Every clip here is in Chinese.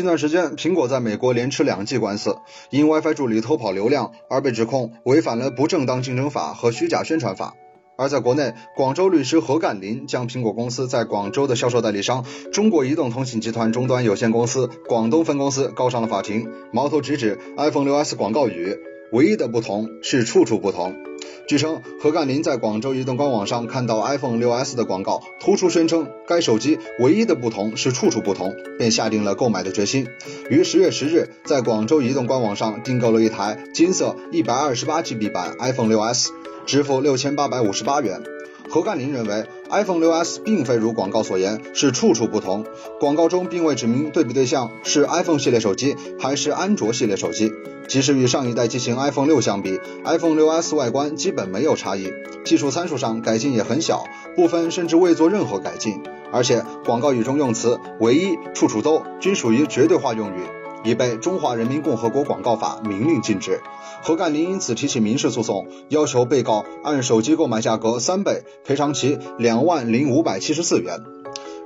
近段时间，苹果在美国连吃两季官司，因 WiFi 助理偷跑流量而被指控违反了不正当竞争法和虚假宣传法。而在国内，广州律师何干林将苹果公司在广州的销售代理商中国移动通信集团终端有限公司广东分公司告上了法庭，矛头直指 iPhone 6s 广告语，唯一的不同是处处不同。据称，何干林在广州移动官网上看到 iPhone 6s 的广告，突出宣称该手机唯一的不同是处处不同，便下定了购买的决心。于十月十日，在广州移动官网上订购了一台金色一百二十八 GB 版 iPhone 6s，支付六千八百五十八元。何干林认为，iPhone 6s 并非如广告所言是处处不同，广告中并未指明对比对象是 iPhone 系列手机还是安卓系列手机。即使与上一代机型 iPhone 6相比，iPhone 6s 外观基本没有差异，技术参数上改进也很小，部分甚至未做任何改进。而且广告语中用词“唯一”“处处都”均属于绝对化用语。已被《中华人民共和国广告法》明令禁止。何干林因此提起民事诉讼，要求被告按手机购买价格三倍赔偿其两万零五百七十四元。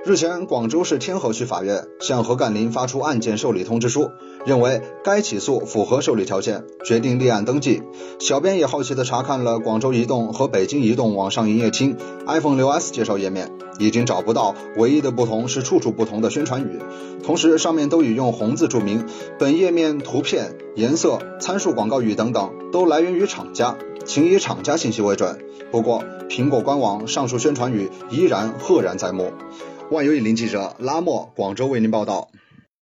日前，广州市天河区法院向何干林发出案件受理通知书，认为该起诉符合受理条件，决定立案登记。小编也好奇地查看了广州移动和北京移动网上营业厅 iPhone 6s 介绍页面，已经找不到唯一的不同是处处不同的宣传语，同时上面都已用红字注明本页面图片、颜色、参数、广告语等等都来源于厂家，请以厂家信息为准。不过，苹果官网上述宣传语依然赫然在目。万有引力记者拉莫广州为您报道。